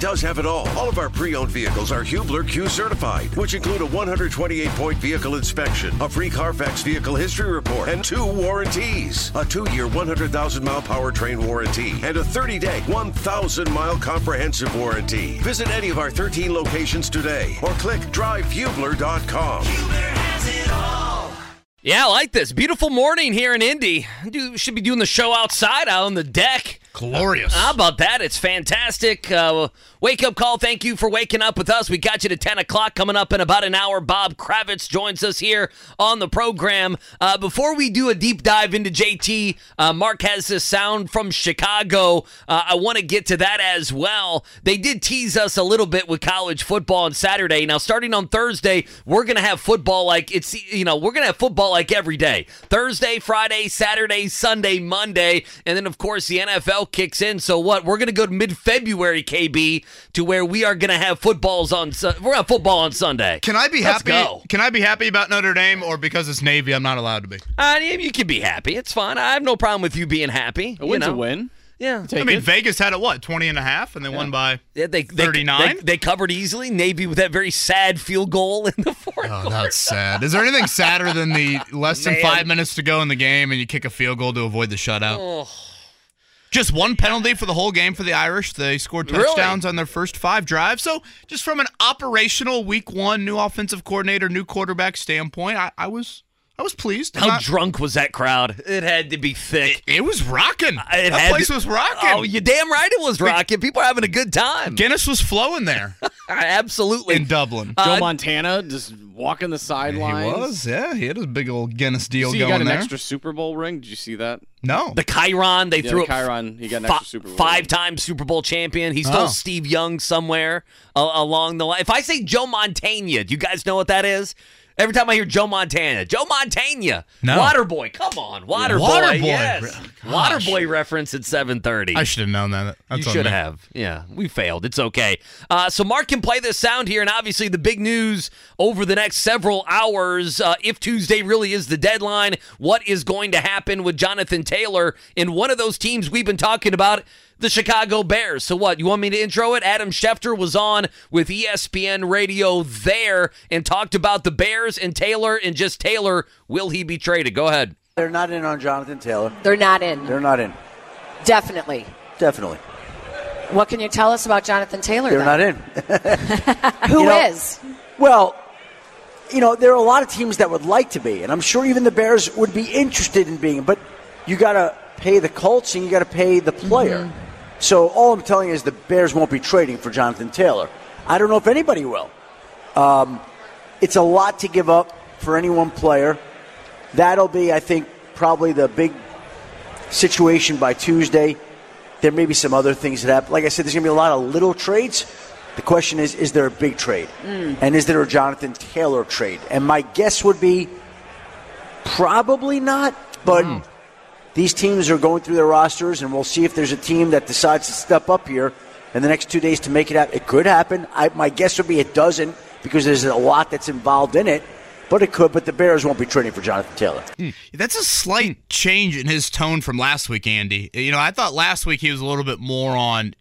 does have it all. All of our pre-owned vehicles are Hubler Q certified, which include a 128-point vehicle inspection, a free Carfax vehicle history report, and two warranties. A two-year 100,000-mile powertrain warranty and a 30-day 1,000-mile comprehensive warranty. Visit any of our 13 locations today or click drivehubler.com. Hubler has it all. Yeah, I like this. Beautiful morning here in Indy. Do, should be doing the show outside out on the deck. Glorious. How about that? It's fantastic. Uh, wake up call. Thank you for waking up with us. We got you to 10 o'clock coming up in about an hour. Bob Kravitz joins us here on the program. Uh, before we do a deep dive into JT, uh, Mark has this sound from Chicago. Uh, I want to get to that as well. They did tease us a little bit with college football on Saturday. Now, starting on Thursday, we're going to have football like it's, you know, we're going to have football like every day Thursday, Friday, Saturday, Sunday, Monday. And then, of course, the NFL kicks in. So what? We're going to go to mid-February, KB, to where we are going to have footballs on. Su- we're going to have football on Sunday. Can I be Let's happy? go. Can I be happy about Notre Dame, or because it's Navy, I'm not allowed to be? Uh, yeah, you can be happy. It's fine. I have no problem with you being happy. A you win's know? a win. Yeah. Take I mean, it. Vegas had it what 20 and a half, and they won by. Yeah, they, they 39? They, they covered easily. Navy with that very sad field goal in the fourth. Oh, that's sad. Is there anything sadder than the less than Man. five minutes to go in the game and you kick a field goal to avoid the shutout? Oh. Just one penalty for the whole game for the Irish. They scored Really? touchdowns on their first five drives. So, just from an operational week one, new offensive coordinator, new quarterback standpoint, I, I was I was pleased. How not- drunk was that crowd? It had to be thick. It was rocking. It that had place to- was rocking. Oh, you damn right it was rocking. People are having a good time. Guinness was flowing there Absolutely. in Dublin. Joe Uh, Montana just walking the sidelines. He was, yeah. He had his big old Guinness deal See, he going got an there. extra Super Bowl ring. Did you see that? no, the chyron, they Yeah, threw the it chyron, he got an extra Super Bowl. five-time Super Bowl champion. He's still Oh. Steve Young somewhere uh, along the line. If I say Joe Montana, do you guys know what that is? Every time I hear Joe Montana, Joe Montana, No. Waterboy, come on, Waterboy, Waterboy. yes, Gosh. Waterboy reference at seven thirty. I should have known that. That's you should me. have. Yeah, we failed. It's okay. Uh, so Mark can play this sound here, and obviously the big news over the next several hours. Uh, if Tuesday really is the deadline, what is going to happen with Jonathan Taylor in one of those teams we've been talking about? The Chicago Bears. So, what? You want me to intro it? Adam Schefter was on with ESPN Radio there and talked about the Bears and Taylor and just Taylor. Will he be traded? Go ahead. They're not in on Jonathan Taylor. They're not in. They're not in. Definitely. Definitely. What can you tell us about Jonathan Taylor? They're then? not in. Who You know- is? Well, you know, there are a lot of teams that would like to be, and I'm sure even the Bears would be interested in being, but you got to pay the Colts and you got to pay the player. Mm-hmm. So all I'm telling you is the Bears won't be trading for Jonathan Taylor. I don't know if anybody will. Um, it's a lot to give up for any one player. That'll be, I think, probably the big situation by Tuesday. There may be some other things that happen. Like I said, there's going to be a lot of little trades. The question is, is there a big trade? And is there a Jonathan Taylor trade? And my guess would be probably not, but these teams are going through their rosters, and we'll see if there's a team that decides to step up here in the next two days to make it happen. It could happen. I, my guess would be it doesn't because there's a lot that's involved in it, but it could. But the Bears won't be trading for Jonathan Taylor. Hmm. That's a slight change in his tone from last week, Andy. You know, I thought last week he was a little bit more on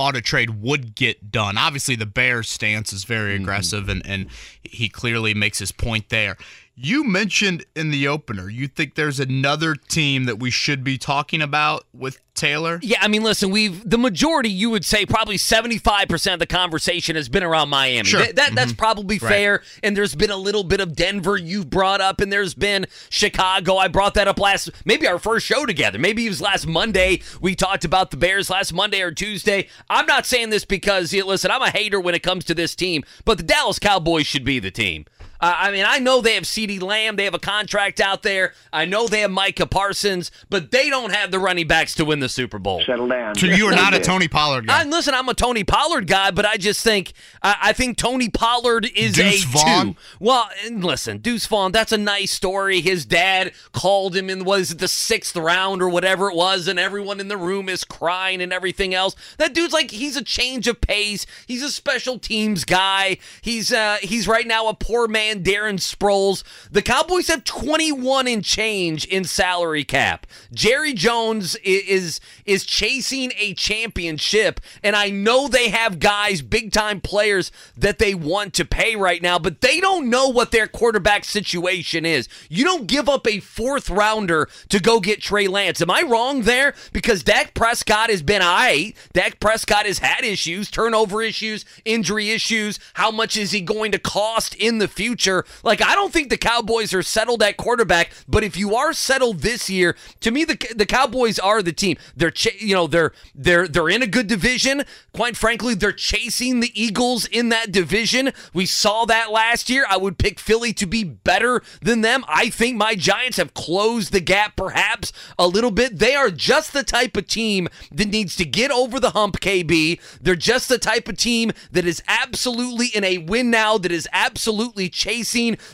thought a trade would get done. Obviously, the Bears' stance is very mm-hmm. aggressive, and, and he clearly makes his point there. You mentioned in the opener, you think there's another team that we should be talking about with Taylor? Yeah, I mean, listen, we've the majority, you would say, probably seventy-five percent of the conversation has been around Miami. Sure. Th- that that's mm-hmm. probably Right. fair. And there's been a little bit of Denver you've brought up, and there's been Chicago. I brought that up last, maybe our first show together. Maybe it was last Monday. We talked about the Bears last Monday or Tuesday. I'm not saying this because yeah, listen, I'm a hater when it comes to this team, but the Dallas Cowboys should be the team. Uh, I mean, I know they have CeeDee Lamb. They have a contract out there. I know they have Micah Parsons, but they don't have the running backs to win the Super Bowl. Settle down. So you are not a Tony Pollard guy. I, listen, I'm a Tony Pollard guy, but I just think I, I think Tony Pollard is Deuce a Vaughn? two. Well, and listen, Deuce Vaughn, that's a nice story. His dad called him in was it the sixth round or whatever it was, and everyone in the room is crying and everything else. That dude's like he's a change of pace. He's a special teams guy. He's uh he's right now a poor man's and Darren Sproles. The Cowboys have 21 in change in salary cap. Jerry Jones is is chasing a championship, and I know they have guys, big time players that they want to pay right now, but they don't know what their quarterback situation is. You don't give up a fourth rounder to go get Trey Lance. Am I wrong there? Because Dak Prescott has been I. Dak Prescott has had issues, turnover issues, injury issues. How much is he going to cost in the future? Like I don't think the Cowboys are settled at quarterback, but if you are settled this year, to me the the Cowboys are the team. They're ch- you know they're they're they're in a good division. Quite frankly, they're chasing the Eagles in that division. We saw that last year. I would pick Philly to be better than them. I think my Giants have closed the gap perhaps a little bit. They are just the type of team that needs to get over the hump, KB. They're just the type of team that is absolutely in a win now, that is absolutely chasing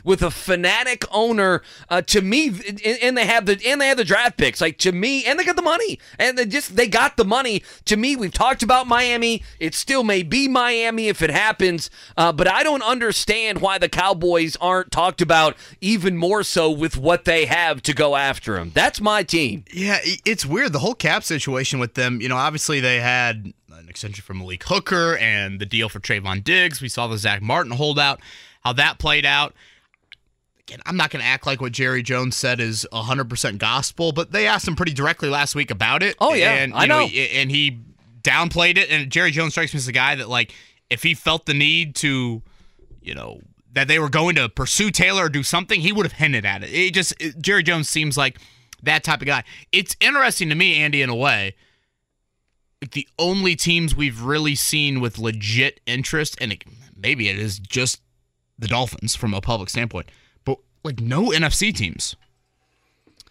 with a fanatic owner. Uh, to me, and they have the and they have the draft picks. Like to me, and they got the money, and they just they got the money. To me, we've talked about Miami. It still may be Miami if it happens, uh, but I don't understand why the Cowboys aren't talked about even more so with what they have to go after them. That's my team. Yeah, it's weird the whole cap situation with them. You know, obviously they had an extension from Malik Hooker and the deal for Trevon Diggs. We saw the Zack Martin holdout, how that played out. Again, I'm not going to act like what Jerry Jones said is 100% gospel, but they asked him pretty directly last week about it. Oh yeah, and, I know. know. And he downplayed it. And Jerry Jones strikes me as a guy that like if he felt the need to, you know, that they were going to pursue Taylor or do something, he would have hinted at it. It just it, Jerry Jones seems like that type of guy. It's interesting to me, Andy, in a way. The only teams we've really seen with legit interest, and it, maybe it is just the Dolphins from a public standpoint but like no NFC teams.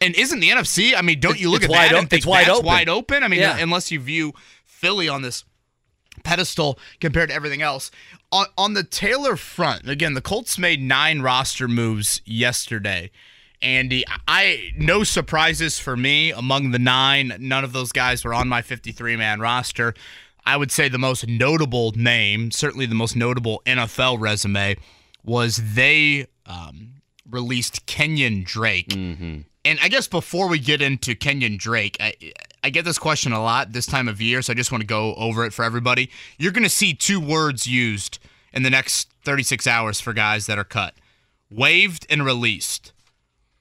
And isn't the NFC? I mean, don't you look it's at that and think wide that's open. wide open? I mean, yeah. unless you view Philly on this pedestal compared to everything else. On, on the Taylor front, again, the Colts made nine roster moves yesterday. Andy, I no surprises for me among the nine. None of those guys were on my 53 man roster. I would say the most notable name, certainly the most notable NFL resume, was they um, released Kenyon Drake. Mm-hmm. And I guess before we get into Kenyon Drake, I, I get this question a lot this time of year, so I just want to go over it for everybody. You're going to see two words used in the next 36 hours for guys that are cut waived and released.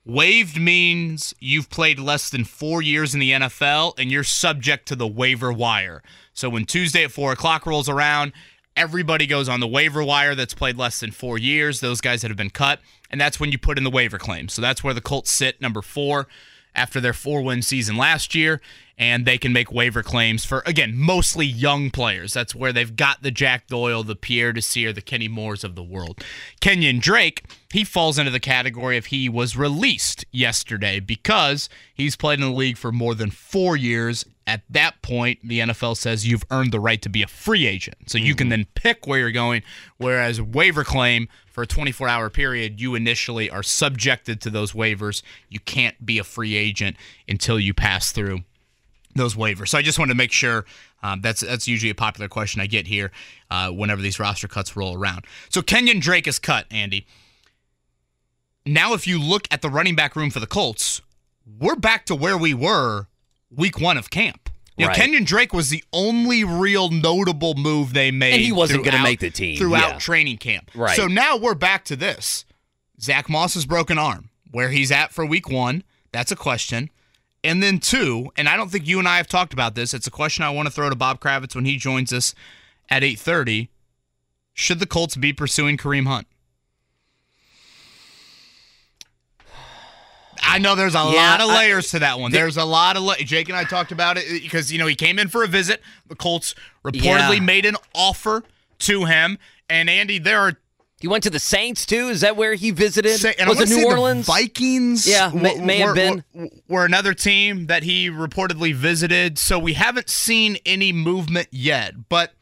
Waived means you've played less than four years in the NFL and you're subject to the waiver wire. So when Tuesday at 4 o'clock rolls around, everybody goes on the waiver wire that's played less than four years, those guys that have been cut, and that's when you put in the waiver claim. So that's where the Colts sit, number four, after their four win season last year, and they can make waiver claims for, again, mostly young players. That's where they've got the Jack Doyle, the Pierre Desir, the Kenny Moores of the world. Kenyon Drake, he falls into the category of he was released yesterday because he's played in the league for more than four years at that point, the NFL says you've earned the right to be a free agent. So you mm-hmm. can then pick where you're going. Whereas waiver claim for a 24 hour period, you initially are subjected to those waivers. You can't be a free agent until you pass through those waivers. So I just wanted to make sure um, that's that's usually a popular question I get here uh, whenever these roster cuts roll around. So Kenyon Drake is cut, Andy. Now, if you look at the running back room for the Colts, we're back to where we were week one of camp. You right. know, Kenyon Drake was the only real notable move they made. And he wasn't going to make the team. Throughout yeah. training camp. Right. So now we're back to this. Zack Moss's broken arm, where he's at for week one. That's a question. And then two, and I don't think you and I have talked about this. It's a question I want to throw to Bob Kravitz when he joins us at 8:30. Should the Colts be pursuing Kareem Hunt? I know there's a yeah, lot of layers I, to that one. There's a lot of la- Jake and I talked about it uh, because you know he came in for a visit. The Colts reportedly yeah. made an offer to him, and Andy, there are. He went to the Saints too. Is that where he visited? Was it New Orleans? Vikings. Yeah, may, may were, have been. Were, were another team that he reportedly visited. So we haven't seen any movement yet, but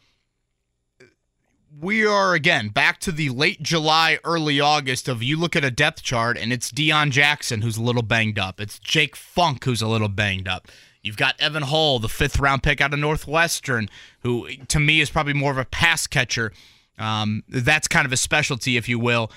we are again back to the late July, early August of you look at a depth chart and it's Deon Jackson who's a little banged up. It's Jake Funk who's a little banged up. You've got Evan Hull, the fifth round pick out of Northwestern, who to me is probably more of a pass catcher. Um, that's kind of a specialty, if you will.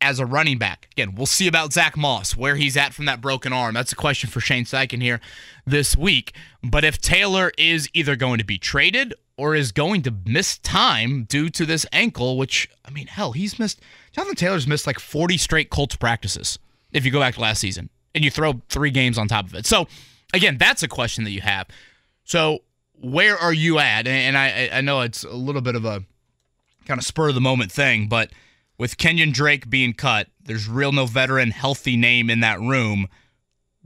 as a running back. Again, we'll see about Zack Moss, where he's at from that broken arm. That's a question for Shane Steichen here this week. But if Taylor is either going to be traded or is going to miss time due to this ankle, which, I mean, hell, he's missed, Jonathan Taylor's missed like 40 straight Colts practices if you go back to last season and you throw three games on top of it. So, again, that's a question that you have. So, where are you at? And I, I know it's a little bit of a kind of spur of the moment thing, but with Kenyon Drake being cut, there's real no veteran healthy name in that room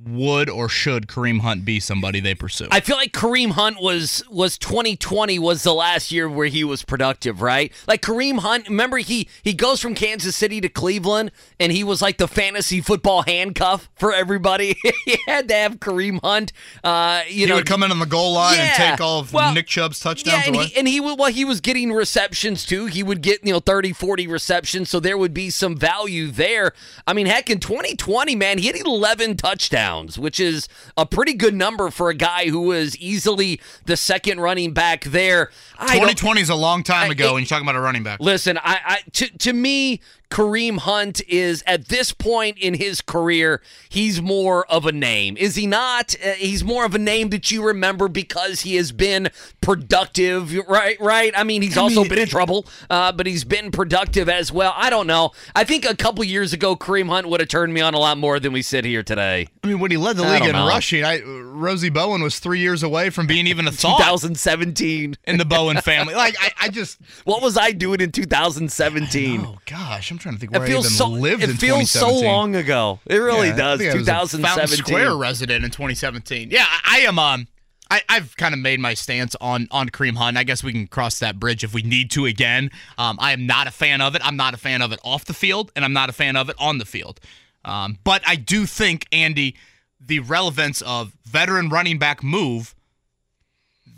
would or should Kareem Hunt be somebody they pursue? I feel like Kareem Hunt was was 2020 was the last year where he was productive, right? Like Kareem Hunt, remember he he goes from Kansas City to Cleveland and he was like the fantasy football handcuff for everybody. he had to have Kareem Hunt. Uh, you he know, would come in on the goal line yeah, and take all of well, Nick Chubb's touchdowns yeah, and away. He, and he well he was getting receptions too. He would get, you know, 30, 40 receptions, so there would be some value there. I mean, heck in 2020, man, he had 11 touchdowns which is a pretty good number for a guy who was easily the second running back there. 2020 is a long time ago I, it, when you're talking about a running back. Listen, I, I to, to me, Kareem Hunt is at this point in his career, he's more of a name. Is he not? Uh, he's more of a name that you remember because he has been productive, right? Right? I mean, he's I also mean, been in trouble, uh, but he's been productive as well. I don't know. I think a couple years ago, Kareem Hunt would have turned me on a lot more than we sit here today. I mean, when he led the league in know. rushing, I, Rosie Bowen was three years away from being even a thought. 2017 in the Bowen family. Like, I, I just. What was I doing in 2017? Oh, gosh. I'm trying to think where it feels I even so, lived it in feels so long ago. It really yeah, does. 2017. Square resident in 2017. Yeah, I, I am. Um, I, have kind of made my stance on on Kareem Hunt. I guess we can cross that bridge if we need to again. Um, I am not a fan of it. I'm not a fan of it off the field, and I'm not a fan of it on the field. Um, but I do think Andy, the relevance of veteran running back move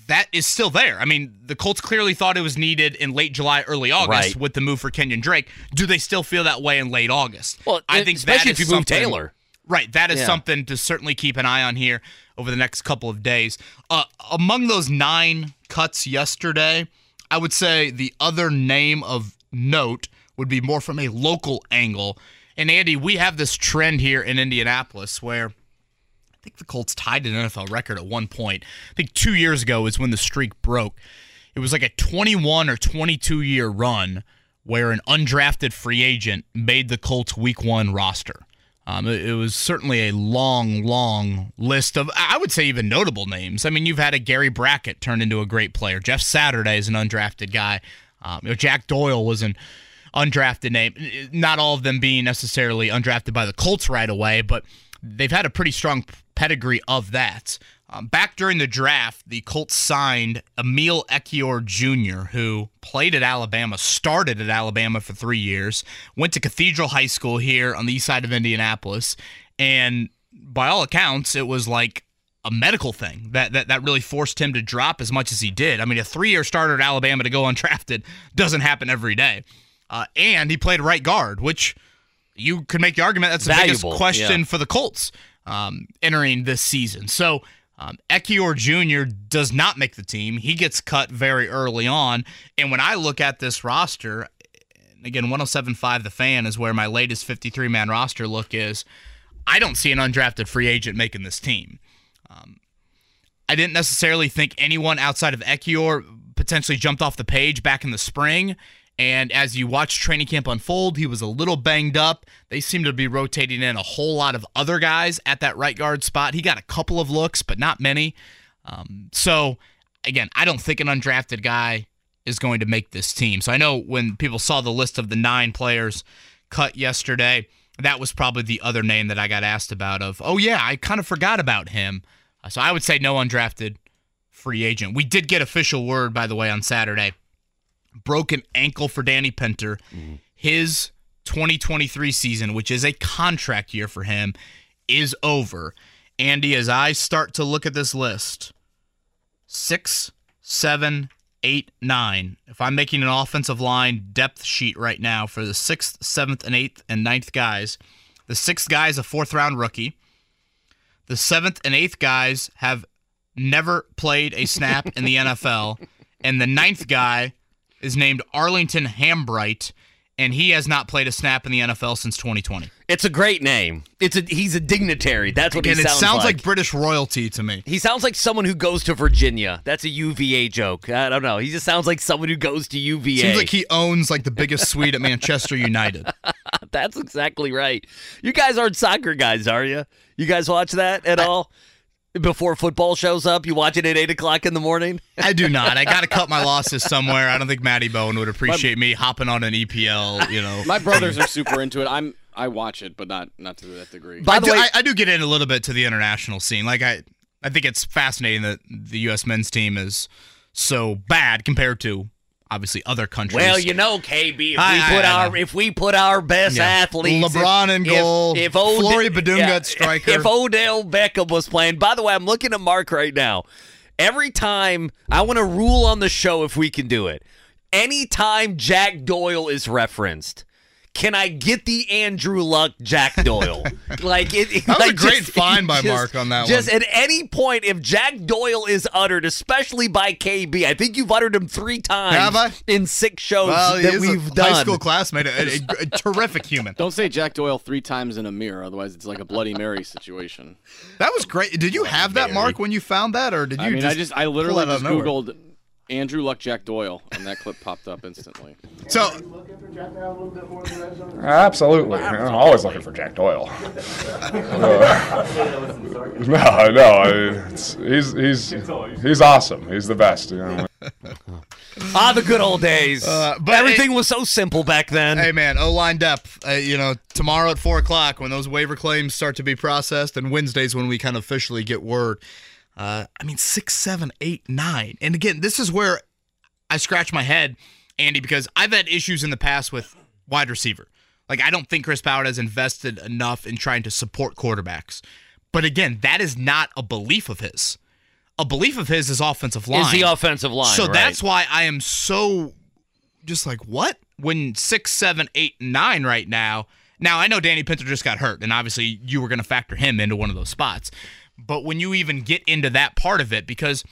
that is still there. I mean, the Colts clearly thought it was needed in late July, early August right. with the move for Kenyon Drake. Do they still feel that way in late August? Well, I think especially if you move Taylor. Right, that is yeah. something to certainly keep an eye on here over the next couple of days. Uh, among those nine cuts yesterday, I would say the other name of note would be more from a local angle. And Andy, we have this trend here in Indianapolis where I think the Colts tied an NFL record at one point. I think two years ago is when the streak broke. It was like a 21 or 22 year run where an undrafted free agent made the Colts week one roster. Um, it, it, was certainly a long, long list of, I would say, even notable names. I mean, you've had a Gary Brackett turn into a great player. Jeff Saturday is an undrafted guy. Um, you know, Jack Doyle was an undrafted name. Not all of them being necessarily undrafted by the Colts right away, but they've had a pretty strong pedigree of that. Um, back during the draft, the Colts signed Emil Ekiyor Jr., who played at Alabama, started at Alabama for three years, went to Cathedral High School here on the east side of Indianapolis, and by all accounts, it was like a medical thing that, that that really forced him to drop as much as he did. I mean, a three-year starter at Alabama to go undrafted doesn't happen every day. Uh, and he played right guard, which you could make the argument that's the Valuable, biggest question yeah. for the Colts um, entering this season. So um, Ekiyor Jr. does not make the team. He gets cut very early on. And when I look at this roster, again, 107.5 The Fan is where my latest 53 man roster look is. I don't see an undrafted free agent making this team. Um, I didn't necessarily think anyone outside of Ekiyor potentially jumped off the page back in the spring. And as you watch training camp unfold, he was a little banged up. They seem to be rotating in a whole lot of other guys at that right guard spot. He got a couple of looks, but not many. Um, so, again, I don't think an undrafted guy is going to make this team. So I know when people saw the list of the nine players cut yesterday, that was probably the other name that I got asked about. Of oh yeah, I kind of forgot about him. Uh, so I would say no undrafted free agent. We did get official word, by the way, on Saturday broken ankle for Danny Pinter. Mm-hmm. His 2023 season, which is a contract year for him, is over. Andy, as I start to look at this list, six, seven, eight, nine. If I'm making an offensive line depth sheet right now for the sixth, seventh, and eighth and ninth guys, the sixth guy is a fourth round rookie. The seventh and eighth guys have never played a snap in the NFL. And the ninth guy is named Arlington Hambright, and he has not played a snap in the NFL since 2020. It's a great name. It's a he's a dignitary. That's what Again, he it sounds, sounds like. like British royalty to me. He sounds like someone who goes to Virginia. That's a UVA joke. I don't know. He just sounds like someone who goes to UVA. Seems like he owns like the biggest suite at Manchester United. That's exactly right. You guys aren't soccer guys, are you? You guys watch that at all? Before football shows up, you watch it at eight o'clock in the morning. I do not. I got to cut my losses somewhere. I don't think Matty Bowen would appreciate me hopping on an EPL. You know, My brothers are super into it. I'm I watch it, but not not to that degree. By I the do, way, I, I do get in a little bit to the international scene. Like I, I think it's fascinating that the U.S. men's team is so bad compared to obviously other countries. well, you know, KB, if I- we put I our know. if we put our best Yeah. athletes, LeBron in if- goal, if, Ode- Flory Badunga at striker. if Odell Beckham was playing. By the way, I'm looking at Mark right now. Every time I want to rule on the show if we can do it. Anytime Jack Doyle is referenced. Can I get the Andrew Luck Jack Doyle? like it, That was a like great find by Mark on that Just one. at any point, if Jack Doyle is uttered, especially by KB, I think you've uttered him three times Have I? in six shows well, he that is we've a done. high school classmate, a, a- a terrific human. Don't say Jack Doyle three times in a mirror, otherwise it's like a Bloody Mary situation. That was great. Did you have that, Mark, when you found that, or did you? I mean, just I just I literally that just of nowhere? Googled Andrew Luck Jack Doyle, and that clip popped up instantly. So Absolutely. I'm always looking for Jack Doyle. Uh, no, no, I- it's, he's he's he's awesome. He's the best. You know. Ah, the good old days. Uh, but Everything was so simple back then. Hey man, O line depth. Uh, you know, tomorrow at four o'clock when those waiver claims start to be processed, and Wednesdays when we kind of officially get word. Uh, I mean, six, seven, eight, nine, and again, this is where I scratch my head, Andy, because I've had issues in the past with wide receiver. Like I don't think Chris Ballard has invested enough in trying to support quarterbacks. But again, that is not a belief of his. A belief of his is offensive line. Is the offensive line. So right. that's why I am so just like what when six, seven, eight, nine right now. Now I know Danny Pinter just got hurt, and obviously you were going to factor him into one of those spots. But when you even get into that part of it, because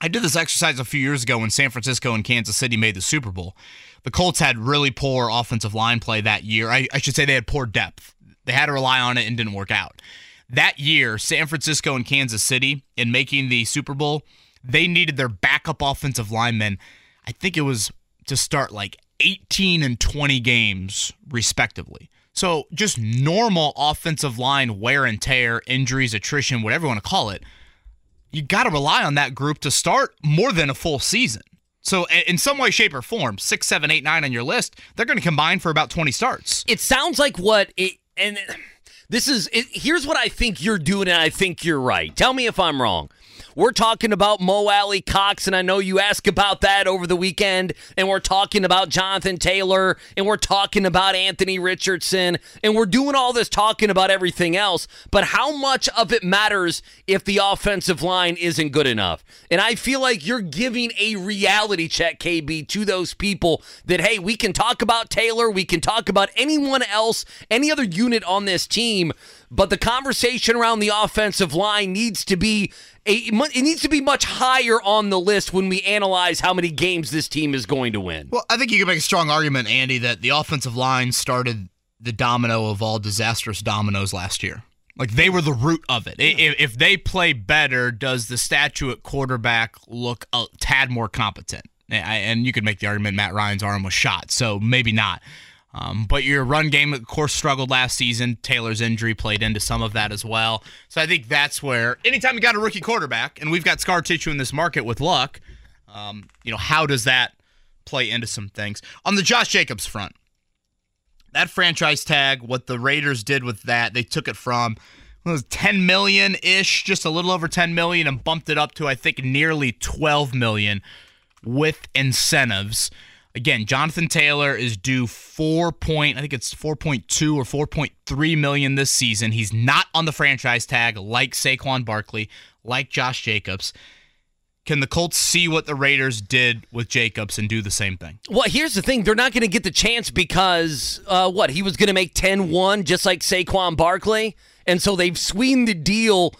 I did this exercise a few years ago when San Francisco and Kansas City made the Super Bowl. The Colts had really poor offensive line play that year. I, I should say they had poor depth. They had to rely on it and didn't work out. That year, San Francisco and Kansas City, in making the Super Bowl, they needed their backup offensive linemen. I think it was to start like 18 and 20 games, respectively. So just normal offensive line wear and tear, injuries, attrition, whatever you want to call it you got to rely on that group to start more than a full season. So, in some way, shape, or form, six, seven, eight, nine on your list, they're going to combine for about 20 starts. it sounds like what it and this is it, here's what I think you're doing and I think you're right. Tell me if I'm wrong. We're talking about Mo Alie-Cox, and I know you asked about that over the weekend. And we're talking about Jonathan Taylor, and we're talking about Anthony Richardson, and we're doing all this talking about everything else. But how much of it matters if the offensive line isn't good enough? And I feel like you're giving a reality check, KB, to those people that, hey, we can talk about Taylor, we can talk about anyone else, any other unit on this team, but the conversation around the offensive line needs to be a it needs to be much higher on the list when we analyze how many games this team is going to win. Well, I think you can make a strong argument, Andy, that the offensive line started the domino of all disastrous dominoes last year. Like they were the root of it. If, if they play better, does the statue at quarterback look a tad more competent? And you could make the argument Matt Ryan's arm was shot, so maybe not. Um, but your run game, of course, struggled last season. Taylor's injury played into some of that as well. So I think that's where, anytime you got a rookie quarterback, and we've got scar tissue in this market with luck, um, you know, how does that play into some things? On the Josh Jacobs front, that franchise tag, what the Raiders did with that, they took it from what was 10 million ish, just a little over 10 million, and bumped it up to I think nearly 12 million with incentives. Again, Jonathan Taylor is due four point, I think it's 4.2 or 4.3 million this season. He's not on the franchise tag like Saquon Barkley, like Josh Jacobs. Can the Colts see what the Raiders did with Jacobs and do the same thing? Well, here's the thing. They're not going to get the chance because, uh, what, he was going to make 10 1 just like Saquon Barkley? And so they've sweetened the deal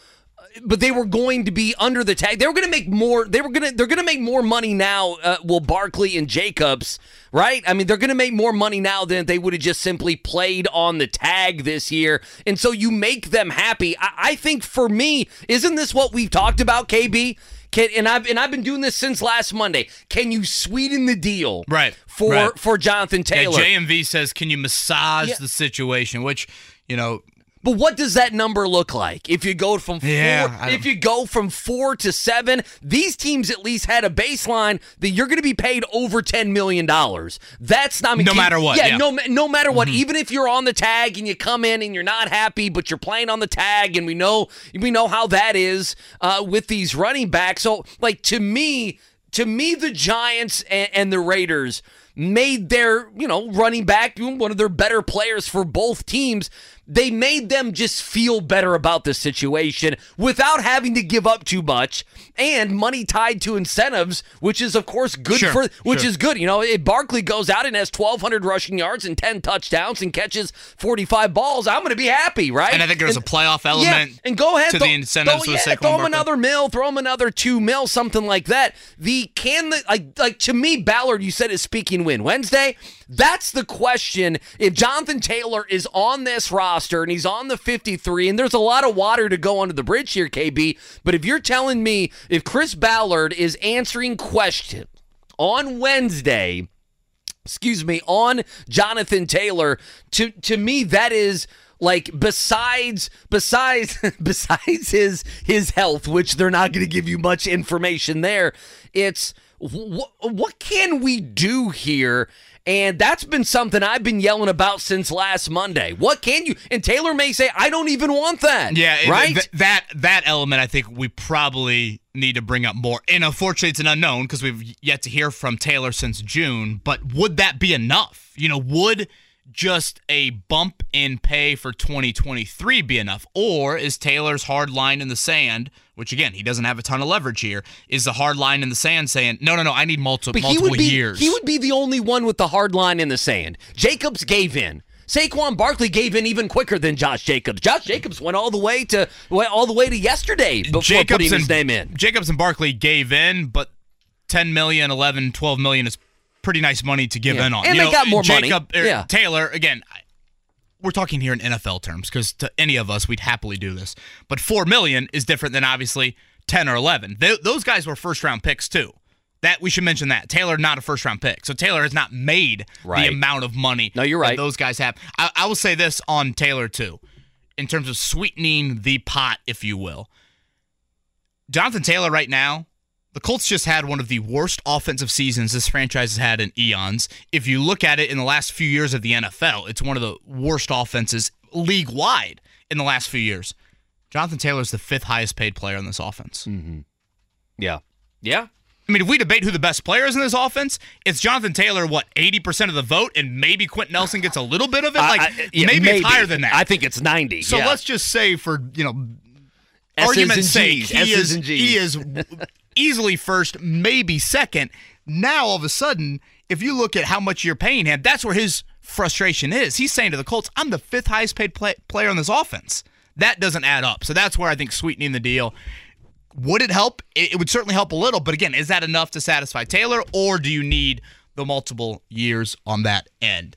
but they were going to be under the tag. They were going to make more. They were going to. They're going to make more money now. Uh, well, Barkley and Jacobs, right? I mean, they're going to make more money now than they would have just simply played on the tag this year. And so you make them happy. I, I think for me, isn't this what we've talked about, KB? Can, and I've and I've been doing this since last Monday. Can you sweeten the deal, Right, For right. for Jonathan Yeah, Taylor? JMV says, "Can you massage Yeah. the situation?" Which you know, But what does that number look like? If you go from four, Yeah, if you go from four to seven, these teams at least had a baseline that you're going to be paid over ten million dollars. That's not I mean, No matter what, Yeah, yeah. Mm-hmm. no, no matter what. Even if you're on the tag and you come in and you're not happy, but you're playing on the tag, and we know we know how that is uh, with these running backs. So, like to me, to me, the Giants and, and the Raiders made their, you know, running back one of their better players for both teams. They made them just feel better about the situation without having to give up too much and money tied to incentives, which is of course good Sure, for which sure. is good. You know, if Barkley goes out and has 1200 rushing yards and 10 touchdowns and catches 45 balls, I'm going to be happy, right? and I think there's a playoff element. yeah, and go ahead to throw, the incentives throw, yeah, throw him Barkley. another mil, throw him another two mil, something like that. The can the like like to me, Ballard, you said is speaking win Wednesday. That's the question. If Jonathan Taylor is on this roster and he's on the 53, and there's a lot of water to go under the bridge here, KB. But if you're telling me if Chris Ballard is answering questions on Wednesday excuse me, on Jonathan Taylor. To to me, that is like besides besides besides his his health, which they're not going to give you much information there. It's what what can we do here? And that's been something I've been yelling about since last Monday. What can you? And Taylor may say, "I don't even want that." Yeah, right. th- that that element, I think we probably need to bring up more. And unfortunately, it's an unknown because we've yet to hear from Taylor since June. But would that be enough? You know, would just a bump in pay for 2023 be enough, or is Taylor's hard line in the sand? Which again, he doesn't have a ton of leverage here. Is the hard line in the sand saying, no, no, no, I need multiple But he multiple would be years? he would be the only one with the hard line in the sand. Jacobs gave in. Saquon Barkley gave in even quicker than Josh Jacobs. Josh Jacobs went all the way to went all the way to yesterday before putting his name in. Jacobs and Barkley gave in, but 10 million, 11, 12 million is pretty nice money to give Yeah. in on. And You they know, got more money. Jacob, er, Yeah. Taylor, again, we're talking here in NFL terms because to any of us, we'd happily do this. But 4 million is different than obviously 10 or 11. Th- those guys were first round picks too. That we should mention that Taylor not a first round pick, so Taylor has not made Right. the amount of money. No, you're that right. those guys have. I, I will say this on Taylor too, in terms of sweetening the pot, if you will. Jonathan Taylor right now, the Colts just had one of the worst offensive seasons this franchise has had in eons. If you look at it in the last few years of the NFL, it's one of the worst offenses league wide in the last few years. Jonathan Taylor is the fifth highest paid player in this offense. Mm-hmm. Yeah. Yeah. I mean, if we debate who the best player is in this offense, it's Jonathan Taylor, what, 80% of the vote, and maybe Quenton Nelson gets a little bit of it? Like, I- I- yeah, maybe, it's higher than that. I think it's 90. so yeah. let's just say, for, you know, S's argument's sake, he S's is, he is easily first, maybe second. Now, all of a sudden, if you look at how much you're paying him, that's where his frustration is. He's saying to the Colts, I'm the fifth highest paid play- player on this offense. That doesn't add up. So that's where I think sweetening the deal. Would it help? It, it would certainly help a little. But again, is that enough to satisfy Taylor, or do you need the multiple years on that end?